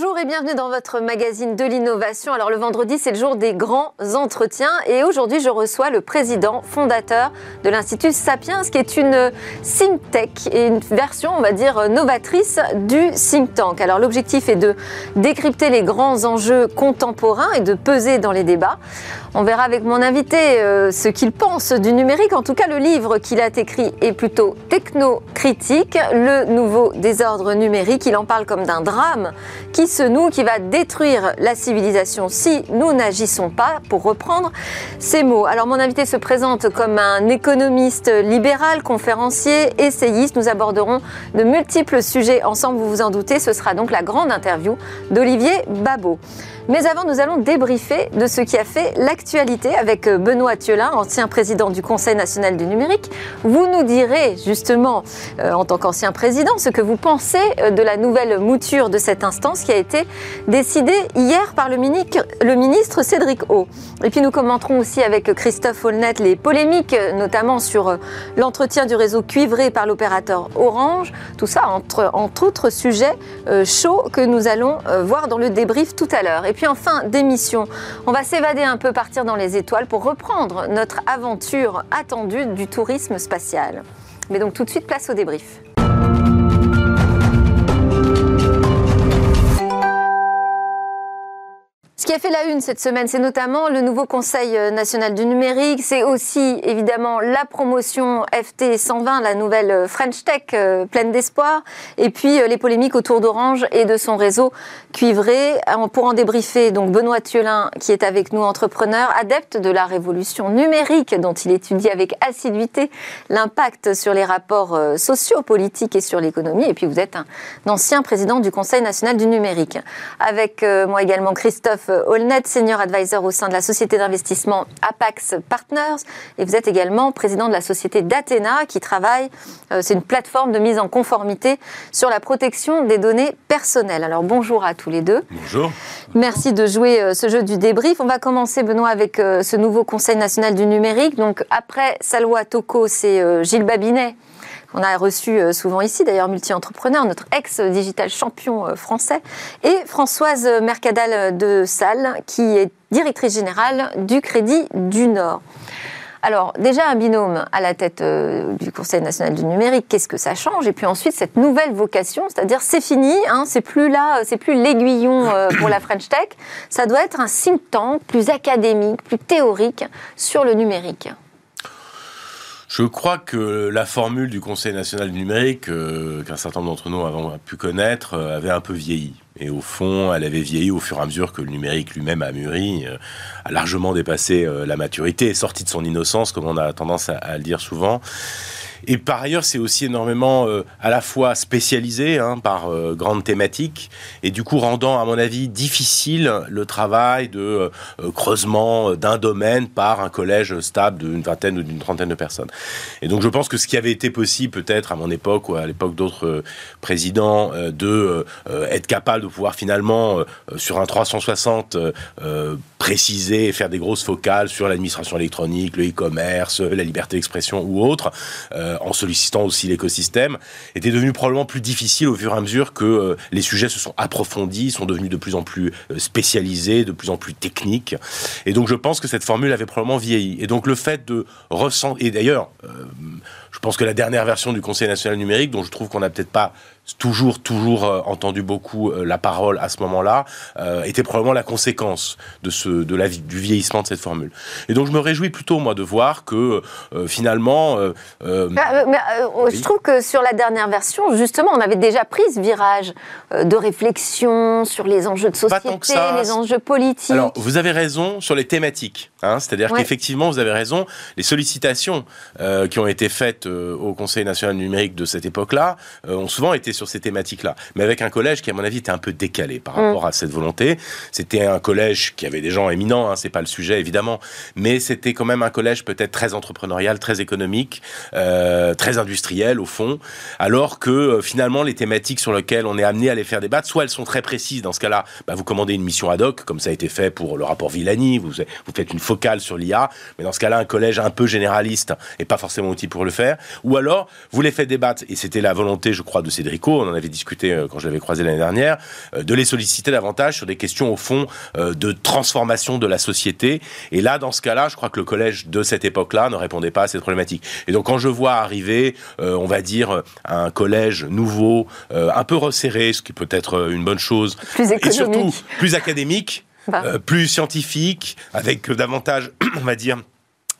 Bonjour et bienvenue dans votre magazine de l'innovation. Alors le vendredi, c'est le jour des grands entretiens et aujourd'hui, je reçois le président fondateur de l'Institut Sapiens, qui est une think tech et une version, on va dire, novatrice du think tank. Alors l'objectif est de décrypter les grands enjeux contemporains et de peser dans les débats. On verra avec mon invité euh, ce qu'il pense du numérique. En tout cas, le livre qu'il a écrit est plutôt technocritique, le nouveau désordre numérique. Il en parle comme d'un drame qui se noue, qui va détruire la civilisation si nous n'agissons pas, pour reprendre ces mots. Alors mon invité se présente comme un économiste libéral, conférencier, essayiste. Nous aborderons de multiples sujets ensemble, vous vous en doutez. Ce sera donc la grande interview d'Olivier Babot. Mais avant, nous allons débriefer de ce qui a fait l'actualité avec euh, Benoît Thielin, ancien président du Conseil national du numérique. Vous nous direz justement, euh, en tant qu'ancien président, ce que vous pensez euh, de la nouvelle mouture de cette instance qui a été décidée hier par le ministre, Cédric O. Et puis nous commenterons aussi avec Christophe Holnet les polémiques, notamment sur l'entretien du réseau cuivré par l'opérateur Orange. Tout ça entre, entre autres sujets chauds que nous allons voir dans le débrief tout à l'heure puis en fin d'émission, on va s'évader un peu, partir dans les étoiles pour reprendre notre aventure attendue du tourisme spatial. Mais donc tout de suite, place au débrief. Qui a fait la une cette semaine, c'est notamment le nouveau Conseil euh, national du numérique. C'est aussi évidemment la promotion FT 120, la nouvelle euh, French Tech euh, pleine d'espoir. Et puis les polémiques autour d'Orange et de son réseau cuivré. Pour en débriefer, donc Benoît Thielin, qui est avec nous, entrepreneur, adepte de la révolution numérique, dont il étudie avec assiduité l'impact sur les rapports sociaux, politiques et sur l'économie. Et puis vous êtes un ancien président du Conseil national du numérique. Avec moi également Christophe Allnet, senior advisor au sein de la société d'investissement Apax Partners. Et vous êtes également président de la société d'Athéna qui travaille, euh, c'est une plateforme de mise en conformité sur la protection des données personnelles. Alors bonjour à tous les deux. Bonjour. Merci de jouer euh, ce jeu du débrief. On va commencer, Benoît, avec euh, ce nouveau Conseil national du numérique. Donc après Salwa Toko, c'est Gilles Babinet on a reçu euh, souvent ici, d'ailleurs multi-entrepreneur, notre ex-digital champion euh, français, et Françoise Mercadal de Salle, qui est directrice générale du Crédit du Nord. Alors, déjà un binôme à la tête euh, du Conseil national du numérique, qu'est-ce que ça change? Et puis ensuite, cette nouvelle vocation, c'est-à-dire c'est fini, hein, c'est plus là, c'est plus l'aiguillon pour la French Tech, ça doit être un think tank plus académique, plus théorique sur le numérique. Je crois que la formule du Conseil national du numérique, euh, qu'un certain nombre d'entre nous avons pu connaître, euh, avait un peu vieilli. Et au fond, elle avait vieilli au fur et à mesure que le numérique lui-même a mûri, euh, a largement dépassé la maturité, est sorti de son innocence, comme on a tendance à le dire souvent. Et par ailleurs, c'est aussi énormément euh, à la fois spécialisé hein, par euh, grandes thématiques et du coup rendant, à mon avis, difficile le travail de euh, creusement d'un domaine par un collège stable d'une vingtaine ou d'une trentaine de personnes. Et donc je pense que ce qui avait été possible peut-être à mon époque ou à l'époque d'autres présidents de être capable de pouvoir finalement sur un 360 préciser et faire des grosses focales sur l'administration électronique, le e-commerce, la liberté d'expression ou autre, euh, en sollicitant aussi l'écosystème, était devenu probablement plus difficile au fur et à mesure que euh, les sujets se sont approfondis, sont devenus de plus en plus euh, spécialisés, de plus en plus techniques. Et donc je pense que cette formule avait probablement vieilli. Et donc le fait de ressentir, et d'ailleurs, je pense que la dernière version du Conseil national numérique, dont je trouve qu'on n'a peut-être pas toujours, toujours euh, entendu beaucoup euh, la parole à ce moment-là, euh, était probablement la conséquence de ce, de la, du vieillissement de cette formule. Et donc je me réjouis plutôt moi de voir que finalement. Bah, je trouve que sur la dernière version, justement, on avait déjà pris ce virage de réflexion sur les enjeux de société, les enjeux politiques. Alors vous avez raison sur les thématiques, hein, c'est-à-dire qu'effectivement vous avez raison, les sollicitations qui ont été faites au Conseil national numérique de cette époque-là ont souvent été sur ces thématiques-là, mais avec un collège qui, à mon avis, était un peu décalé par rapport mm. à cette volonté. C'était un collège qui avait des gens éminents, hein, c'est pas le sujet évidemment, mais c'était quand même un collège peut-être très entrepreneurial, très économique, euh, très industriel au fond, alors que euh, finalement les thématiques sur lesquelles on est amené à les faire débattre, soit elles sont très précises. Dans ce cas-là, bah, vous commandez une mission ad hoc, comme ça a été fait pour le rapport Villani, vous, vous faites une focale sur l'IA, mais dans ce cas-là, un collège un peu généraliste et pas forcément outil pour le faire faire, ou alors vous les faites débattre, et c'était la volonté, je crois, de Cédrico, on en avait discuté euh, quand je l'avais croisé l'année dernière, euh, de les solliciter davantage sur des questions, au fond, euh, de transformation de la société. Et là, dans ce cas-là, je crois que le collège de cette époque-là ne répondait pas à cette problématique. Et donc, quand je vois arriver, on va dire, un collège nouveau, un peu resserré, ce qui peut être une bonne chose, plus et surtout plus académique, bah. plus scientifique, avec davantage, on va dire,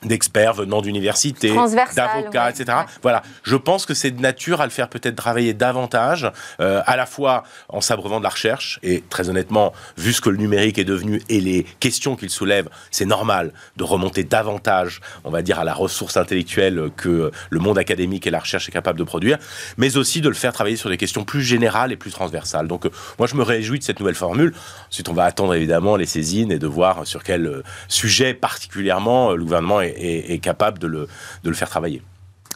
d'experts venant d'universités, d'avocats, etc. Voilà, je pense que c'est de nature à le faire peut-être travailler davantage, euh, à la fois en s'abreuvant de la recherche, et très honnêtement, vu ce que le numérique est devenu et les questions qu'il soulève, c'est normal de remonter davantage, on va dire, à la ressource intellectuelle que le monde académique et la recherche est capable de produire, mais aussi de le faire travailler sur des questions plus générales et plus transversales. Donc euh, moi, je me réjouis de cette nouvelle formule. Ensuite, on va attendre évidemment les saisines et de voir sur quel euh, sujet particulièrement le gouvernement est est, capable de le, de le faire travailler.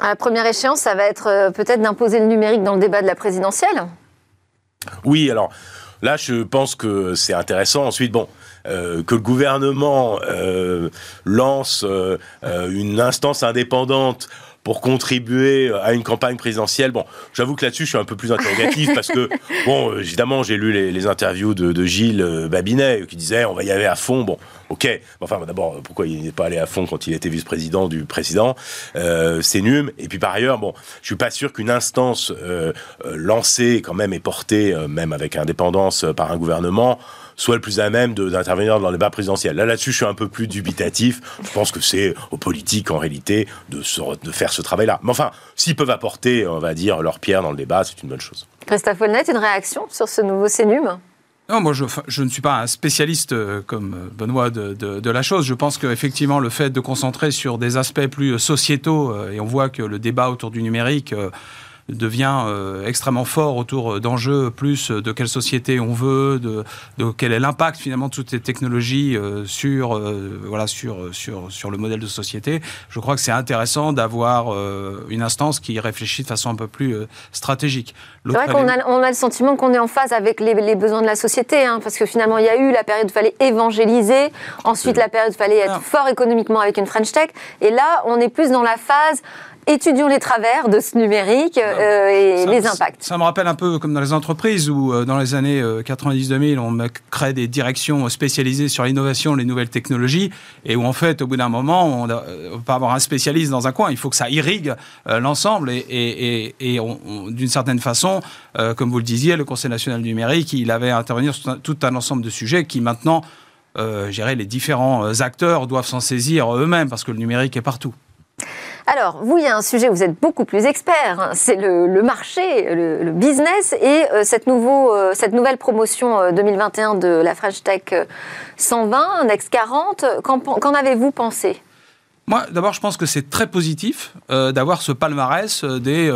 La première échéance, ça va être euh, peut-être d'imposer le numérique dans le débat de la présidentielle Oui, alors là, je pense que c'est intéressant. Ensuite, bon, euh, que le gouvernement euh, lance une instance indépendante pour contribuer à une campagne présidentielle. Bon, j'avoue que là-dessus, je suis un peu plus interrogatif parce que, bon, évidemment, j'ai lu les, interviews de, de, Gilles Babinet qui disait on va y aller à fond. Bon, ok. Enfin, d'abord, pourquoi il n'est pas allé à fond quand il était vice-président du président? Euh, C'est nul. Et puis par ailleurs, bon, je suis pas sûr qu'une instance euh, euh, lancée quand même et portée, même avec indépendance par un gouvernement, soit le plus à même d'intervenir dans le débat présidentiel. Là, là-dessus, je suis un peu plus dubitatif. Je pense que c'est aux politiques, en réalité, de, de faire ce travail-là. Mais enfin, s'ils peuvent apporter, on va dire, leur pierre dans le débat, c'est une bonne chose. Christophe Holnet, une réaction sur ce nouveau CENUM non, moi, je, je, ne suis pas un spécialiste euh, comme euh, Benoît de, de, la chose. Je pense qu'effectivement, le fait de concentrer sur des aspects plus sociétaux, euh, et on voit que le débat autour du numérique devient euh, extrêmement fort autour d'enjeux plus de quelle société on veut, de, quel est l'impact finalement de toutes ces technologies euh, sur, euh, voilà, sur, sur, sur le modèle de société. Je crois que c'est intéressant d'avoir une instance qui réfléchit de façon un peu plus stratégique. C'est vrai qu'on a, on a le sentiment qu'on est en phase avec les, besoins de la société, hein, parce que finalement il y a eu la période où il fallait évangéliser, ensuite la période où il fallait être fort économiquement avec une French Tech, et là on est plus dans la phase étudions les travers de ce numérique euh, et les impacts. Ça me rappelle un peu comme dans les entreprises où euh, dans les années 90-2000, euh, on crée des directions spécialisées sur l'innovation, les nouvelles technologies, et où en fait, au bout d'un moment, on ne va pas avoir un spécialiste dans un coin, il faut que ça irrigue l'ensemble. Et, et, et, d'une certaine façon, comme vous le disiez, le Conseil national du numérique, il avait à intervenir sur tout un ensemble de sujets qui maintenant, euh, les différents acteurs doivent s'en saisir eux-mêmes parce que le numérique est partout. Alors, vous, il y a un sujet où vous êtes beaucoup plus expert, hein. c'est le, marché, le, business, et euh, euh, cette, nouvelle promotion 2021 euh, de la French Tech 120, Next 40, qu'en avez-vous pensé? Moi, d'abord, je pense que c'est très positif d'avoir ce palmarès des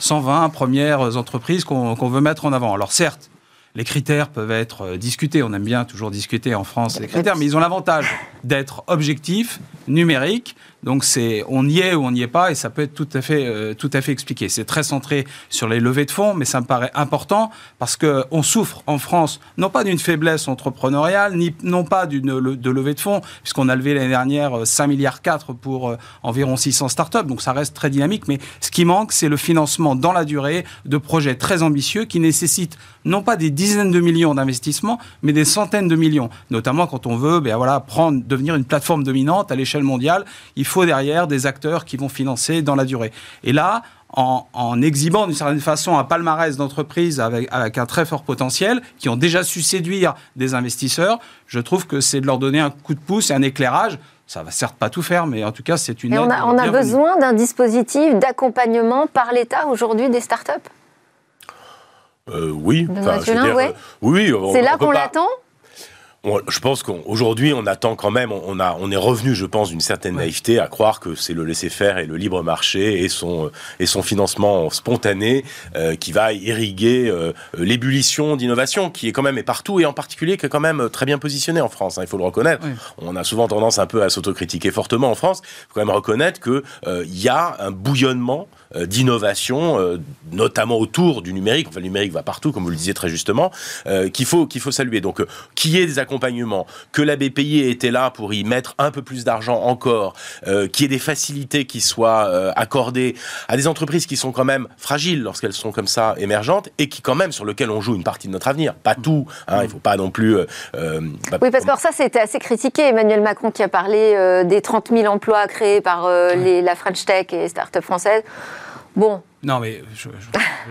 120 premières entreprises qu'on veut mettre en avant. Alors certes, les critères peuvent être discutés. On aime bien toujours discuter en France les critères, mais ils ont l'avantage d'être objectifs, numériques, donc c'est on y est ou on n'y est pas et ça peut être tout à fait euh, tout à fait expliqué. C'est très centré sur les levées de fonds, mais ça me paraît important parce que on souffre en France non pas d'une faiblesse entrepreneuriale, ni non pas d'une de levée de fonds, puisqu'on a levé l'année dernière 5 euh, milliards 4 pour euh, environ 600 startups, donc ça reste très dynamique. Mais ce qui manque, c'est le financement dans la durée de projets très ambitieux qui nécessitent non pas des dizaines de millions d'investissements, mais des centaines de millions. Notamment quand on veut, ben voilà, devenir une plateforme dominante à l'échelle mondiale. Il faut derrière des acteurs qui vont financer dans la durée. Et là, en, exhibant d'une certaine façon un palmarès d'entreprises avec, avec, un très fort potentiel, qui ont déjà su séduire des investisseurs, je trouve que c'est de leur donner un coup de pouce et un éclairage. Ça va certes pas tout faire, mais en tout cas, c'est une. Et on a, on a besoin d'un dispositif d'accompagnement par l'État aujourd'hui des startups? Euh, oui. Enfin, euh, oui. C'est là qu'on l'attend? Je pense qu'aujourd'hui, on attend quand même, on, a, on est revenu, je pense, d'une certaine naïveté à croire que c'est le laisser-faire et le libre marché et son, et son financement spontané euh, qui va irriguer euh, l'ébullition d'innovation qui est quand même est partout et en particulier qui est quand même très bien positionné en France. Hein, il faut le reconnaître. On a souvent tendance un peu à s'autocritiquer fortement en France. Il faut quand même reconnaître qu'il euh, y a un bouillonnement d'innovation, notamment autour du numérique. Enfin, le numérique va partout, comme vous le disiez très justement, qu'il faut qu'il faut saluer. Donc, qui est des accompagnements que la BPI était là pour y mettre un peu plus d'argent encore, euh, qu'il y ait des facilités qui soient euh, accordées à des entreprises qui sont quand même fragiles lorsqu'elles sont comme ça émergentes et qui quand même sur lesquelles on joue une partie de notre avenir, pas tout. Hein, il faut pas non plus. Euh, bah, oui, parce que ça c'était assez critiqué. Emmanuel Macron qui a parlé des 30 000 emplois créés par les, la French Tech et les startups françaises. Bon, non, mais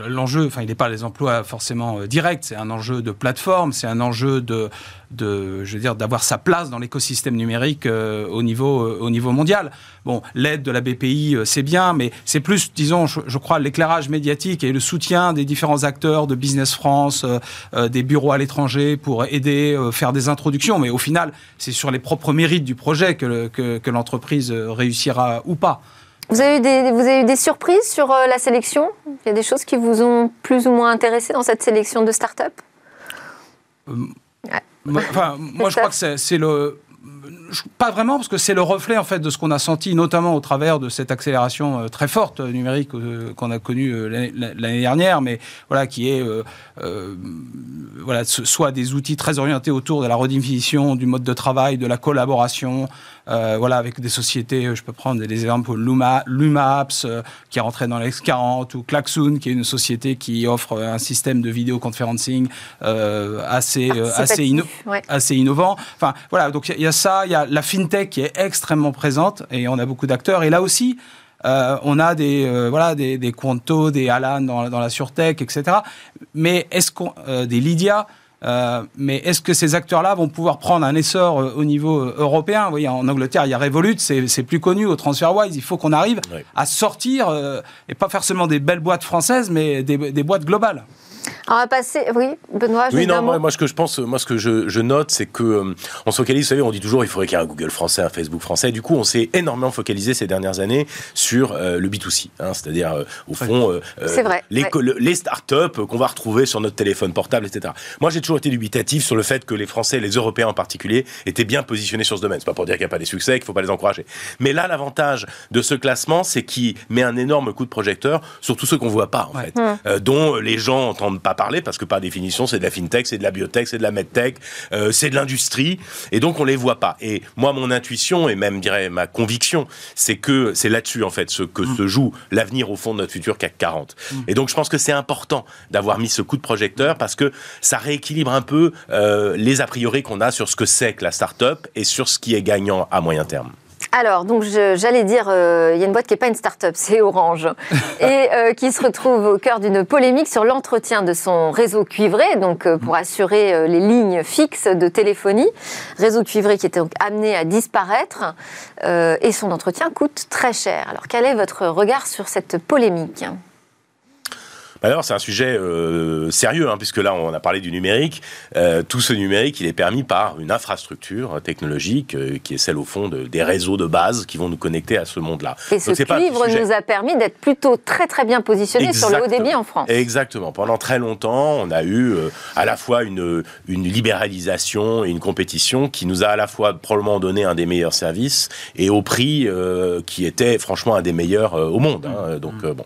l'enjeu, enfin, il n'est pas les emplois forcément euh, directs. C'est un enjeu de plateforme, c'est un enjeu de, de, je veux dire, d'avoir sa place dans l'écosystème numérique euh, au niveau, euh, au niveau mondial. Bon, l'aide de la BPI, c'est bien, mais c'est plus, disons, je, crois, l'éclairage médiatique et le soutien des différents acteurs de Business France, des bureaux à l'étranger pour aider, faire des introductions. Mais au final, c'est sur les propres mérites du projet que, que l'entreprise réussira ou pas. Vous avez, eu des, vous avez eu des surprises sur euh, la sélection? Il y a des choses qui vous ont plus ou moins intéressé dans cette sélection de start-up? Euh, moi, moi, je crois que c'est le pas vraiment, parce que c'est le reflet en fait de ce qu'on a senti, notamment au travers de cette accélération euh, très forte euh, numérique euh, qu'on a connue l'année dernière, mais voilà qui est voilà soit des outils très orientés autour de la redéfinition du mode de travail, de la collaboration, voilà avec des sociétés, je peux prendre des exemples Luma, Lumaps qui est rentré dans l'X40 ou Klaxoon qui est une société qui offre un système de vidéoconferencing assez assez, assez innovant. Enfin voilà, donc il y, a ça, il y a la fintech qui est extrêmement présente et on a beaucoup d'acteurs. Et là aussi, euh, on a des euh, voilà des, des Quanto, des Alan dans, dans la surtech, etc. Mais est-ce qu'on euh, des Lydia mais est-ce que ces acteurs-là vont pouvoir prendre un essor au niveau européen? Vous voyez, en Angleterre, il y a Revolut, c'est plus connu au TransferWise. Il faut qu'on arrive à sortir, et pas faire seulement des belles boîtes françaises, mais des, des boîtes globales. On va passer. Oui, Benoît. Oui, non, moi, ce que je pense, moi, ce que je, note, c'est que euh, on se focalise. Vous savez, on dit toujours, il faudrait qu'il y ait un Google français, un Facebook français. Du coup, on s'est énormément focalisé ces dernières années sur euh, le B2C, hein, c'est-à-dire euh, au fond, vrai, les, les startups qu'on va retrouver sur notre téléphone portable, etc. Moi, j'ai toujours été dubitatif sur le fait que les Français, les Européens en particulier, étaient bien positionnés sur ce domaine. C'est pas pour dire qu'il n'y a pas des succès, qu'il faut pas les encourager. Mais là, l'avantage de ce classement, c'est qu'il met un énorme coup de projecteur sur tous ceux qu'on voit pas, en fait, mmh. dont les gens n'entendent pas parler parce que par définition, c'est de la fintech, c'est de la biotech, c'est de la medtech, euh, c'est de l'industrie, et donc on les voit pas. Et moi, mon intuition et même dirais ma conviction, c'est que c'est là-dessus en fait ce que mm. se joue l'avenir au fond de notre futur CAC 40. Mm. Et donc je pense que c'est important d'avoir mis ce coup de projecteur parce que ça rééquilibre un peu euh, les a priori qu'on a sur ce que c'est que la start-up et sur ce qui est gagnant à moyen terme. Alors, donc j'allais dire, euh, il y a une boîte qui n'est pas une start-up, c'est Orange, et euh, qui se retrouve au cœur d'une polémique sur l'entretien de son réseau cuivré, donc euh, pour assurer les lignes fixes de téléphonie. Réseau cuivré qui était donc amené à disparaître, et son entretien coûte très cher. Alors, quel est votre regard sur cette polémique? Alors, c'est un sujet euh, sérieux, hein, puisque là, on a parlé du numérique. Euh, tout ce numérique, il est permis par une infrastructure technologique euh, qui est celle, au fond, de, des réseaux de base qui vont nous connecter à ce monde-là. Et ce cuivre nous a permis d'être plutôt très, très bien positionnés sur le haut débit en France. Exactement. Pendant très longtemps, on a eu à la fois une, une libéralisation et une compétition qui nous a à la fois probablement donné un des meilleurs services et au prix qui était franchement un des meilleurs au monde. Hein. Donc, bon.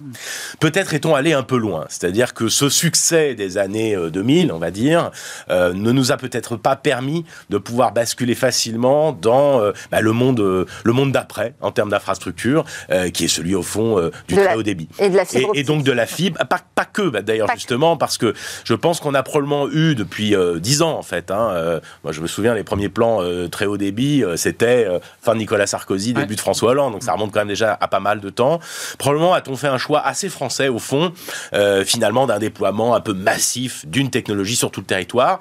Peut-être est-on allé un peu loin. C'est-à-dire que ce succès des années 2000, euh, on va dire, euh, ne nous a peut-être pas permis de pouvoir basculer facilement dans euh, bah, le monde, le monde d'après en termes d'infrastructure, qui est celui au fond du très haut débit. Et de la fibre. Et, donc de la fibre, pas, pas que bah, d'ailleurs justement, parce que je pense qu'on a probablement eu depuis dix ans en fait. Hein, moi je me souviens les premiers plans très haut débit, c'était fin de Nicolas Sarkozy, début de François Hollande, donc ça remonte quand même déjà à pas mal de temps. Probablement a-t-on fait un choix assez français au fond. Euh, finalement d'un déploiement un peu massif d'une technologie sur tout le territoire.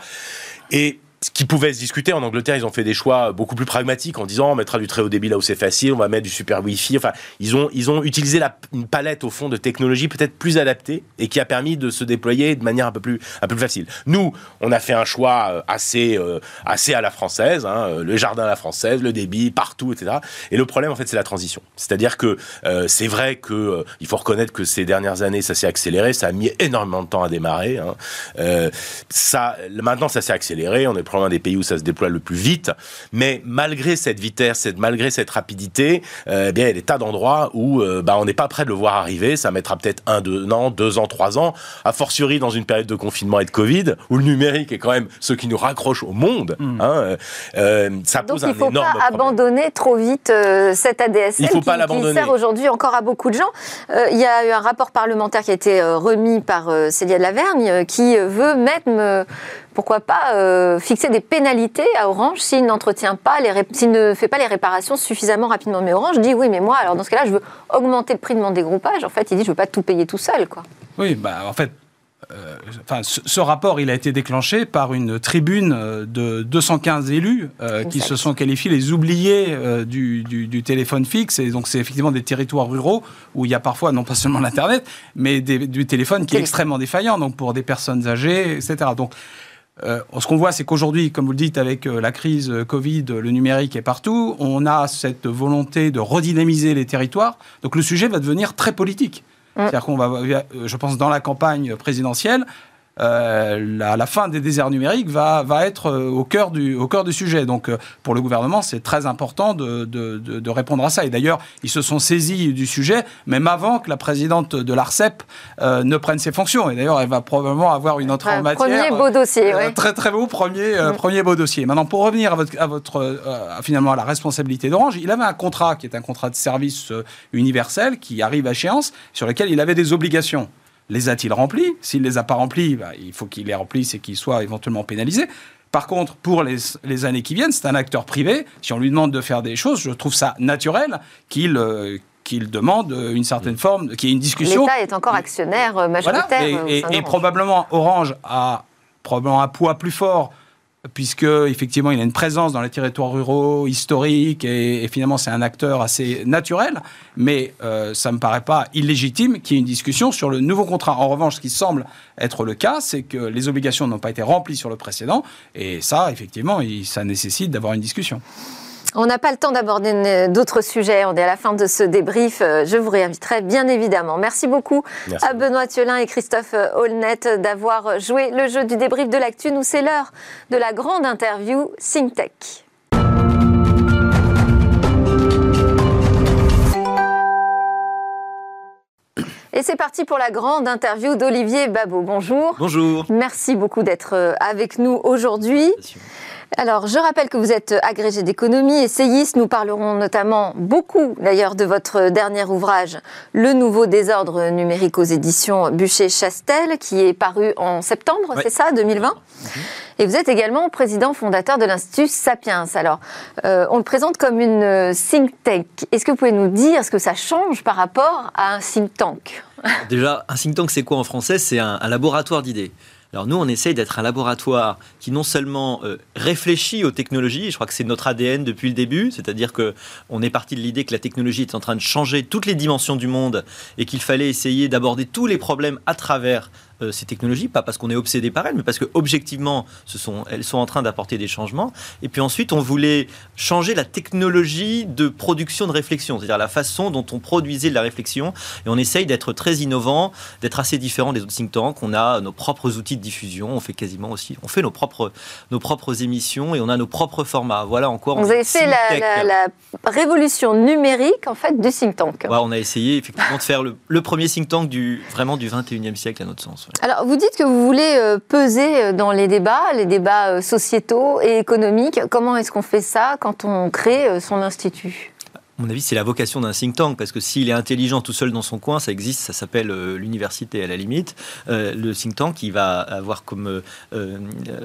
Et ce qui pouvait se discuter en Angleterre, ils ont fait des choix beaucoup plus pragmatiques en disant on mettra du très haut débit là où c'est facile, on va mettre du super Wi-Fi. Enfin, ils ont ils ont utilisé une palette au fond de technologies peut-être plus adaptée et qui a permis de se déployer de manière un peu plus un peu plus facile. Nous, on a fait un choix euh, assez euh, assez à la française, hein, euh, le jardin à la française, le débit partout, etc. Et le problème en fait, c'est la transition. C'est-à-dire que c'est vrai que il faut reconnaître que ces dernières années, ça s'est accéléré, ça a mis énormément de temps à démarrer. Hein. ça maintenant, ça s'est accéléré. Probablement un des pays où ça se déploie le plus vite. Mais malgré cette vitesse, cette, malgré cette rapidité, eh bien, il y a des tas d'endroits où bah, on n'est pas prêt de le voir arriver. Ça mettra peut-être un, deux ans, deux ans, trois ans. A fortiori dans une période de confinement et de Covid, où le numérique est quand même ce qui nous raccroche au monde. Hmm. Hein, ça pose un énorme problème. Il ne faut pas abandonner trop vite cette ADSL il faut qui, pas qui sert aujourd'hui encore à beaucoup de gens. il y a eu un rapport parlementaire qui a été remis par Célia de Lavergne qui veut mettre pourquoi pas fixer des pénalités à Orange s'il n'entretient pas, les s'il ne fait pas les réparations suffisamment rapidement. Mais Orange dit oui, mais moi, alors dans ce cas-là, je veux augmenter le prix de mon dégroupage. En fait, il dit je veux pas tout payer tout seul, quoi. Oui, bah en fait. enfin, ce, rapport, il a été déclenché par une tribune de 215 élus qui se sont qualifiés les oubliés du, du, téléphone fixe. Et donc, c'est effectivement des territoires ruraux où il y a parfois, non pas seulement l'Internet, mais des, du téléphone qui est extrêmement défaillant, donc pour des personnes âgées, etc. Donc, euh, ce qu'on voit, c'est qu'aujourd'hui, comme vous le dites, avec euh, la crise Covid, le numérique est partout, on a cette volonté de redynamiser les territoires. Donc le sujet va devenir très politique. C'est-à-dire qu'on va, je pense, dans la campagne présidentielle, euh, la, la, fin des déserts numériques va, va être euh, au cœur, du, au cœur du sujet. Donc, euh, pour le gouvernement, c'est très important de, de, de, de, répondre à ça. Et d'ailleurs, ils se sont saisis du sujet, même avant que la présidente de l'ARCEP euh, ne prenne ses fonctions. Et d'ailleurs, elle va probablement avoir une autre matière. Premier beau dossier, oui. Très, très beau premier, mm. premier beau dossier. Maintenant, pour revenir à votre, à votre finalement, à la responsabilité d'Orange, il avait un contrat qui est un contrat de service universel qui arrive à échéance, sur lequel il avait des obligations les a-t-il remplis? S'il ne les a pas remplis, bah, il faut qu'il les remplisse et qu'il soit éventuellement pénalisé. Par contre, pour les, les années qui viennent, c'est un acteur privé. Si on lui demande de faire des choses, je trouve ça naturel qu'il euh, qu'il demande une certaine forme, qu'il y ait une discussion. L'État est encore actionnaire euh, majoritaire. Voilà. Et, et, et probablement Orange a probablement un poids plus fort puisque effectivement il a une présence dans les territoires ruraux historiques et, finalement c'est un acteur assez naturel, mais euh, ça me paraît pas illégitime qu'il y ait une discussion sur le nouveau contrat. En revanche, ce qui semble être le cas, c'est que les obligations n'ont pas été remplies sur le précédent, et ça, effectivement, ça nécessite d'avoir une discussion. On n'a pas le temps d'aborder d'autres sujets. On est à la fin de ce débrief. Je vous réinviterai bien évidemment. Merci beaucoup Merci. à Benoît Thiolin et Christophe Holnet d'avoir joué le jeu du débrief de l'actu. Nous, c'est l'heure de la grande interview SyncTech. Et c'est parti pour la grande interview d'Olivier Babot. Bonjour. Bonjour. Merci beaucoup d'être avec nous aujourd'hui. Alors, je rappelle que vous êtes agrégé d'économie, essayiste. Nous parlerons notamment beaucoup, d'ailleurs, de votre dernier ouvrage, Le nouveau désordre numérique aux éditions Bûcher-Chastel, qui est paru en septembre, c'est ça, 2020 mmh. Et vous êtes également président fondateur de l'Institut Sapiens. Alors, euh, on le présente comme une think tank. Est-ce que vous pouvez nous dire ce que ça change par rapport à un think tank? Déjà, un think tank, c'est quoi en français? C'est un, un laboratoire d'idées. Alors nous, on essaye d'être un laboratoire qui non seulement euh, réfléchit aux technologies, je crois que c'est notre ADN depuis le début, c'est-à-dire que on est parti de l'idée que la technologie est en train de changer toutes les dimensions du monde et qu'il fallait essayer d'aborder tous les problèmes à travers euh, ces technologies, pas parce qu'on est obsédé par elles, mais parce que objectivement, ce sont, elles sont en train d'apporter des changements. Et puis ensuite, on voulait changer la technologie de production de réflexion, c'est-à-dire la façon dont on produisait de la réflexion. Et on essaye d'être très innovant, d'être assez différent des autres think tanks. On a nos propres outils de diffusion, on fait quasiment aussi, on fait nos propres, nos propres émissions et on a nos propres formats. Voilà en quoi on Vous avez fait la, la, la, révolution numérique en fait du think tank. Ouais, on a essayé effectivement de faire le, le, premier think tank du vraiment du 21e siècle à notre sens. Alors, vous dites que vous voulez euh, peser dans les débats, les débats euh, sociétaux et économiques. Comment est-ce qu'on fait ça quand on crée euh, son institut? À mon avis, c'est la vocation d'un think tank, parce que s'il est intelligent tout seul dans son coin, ça existe, ça s'appelle euh, l'université à la limite. Euh, le think tank, il va avoir comme euh,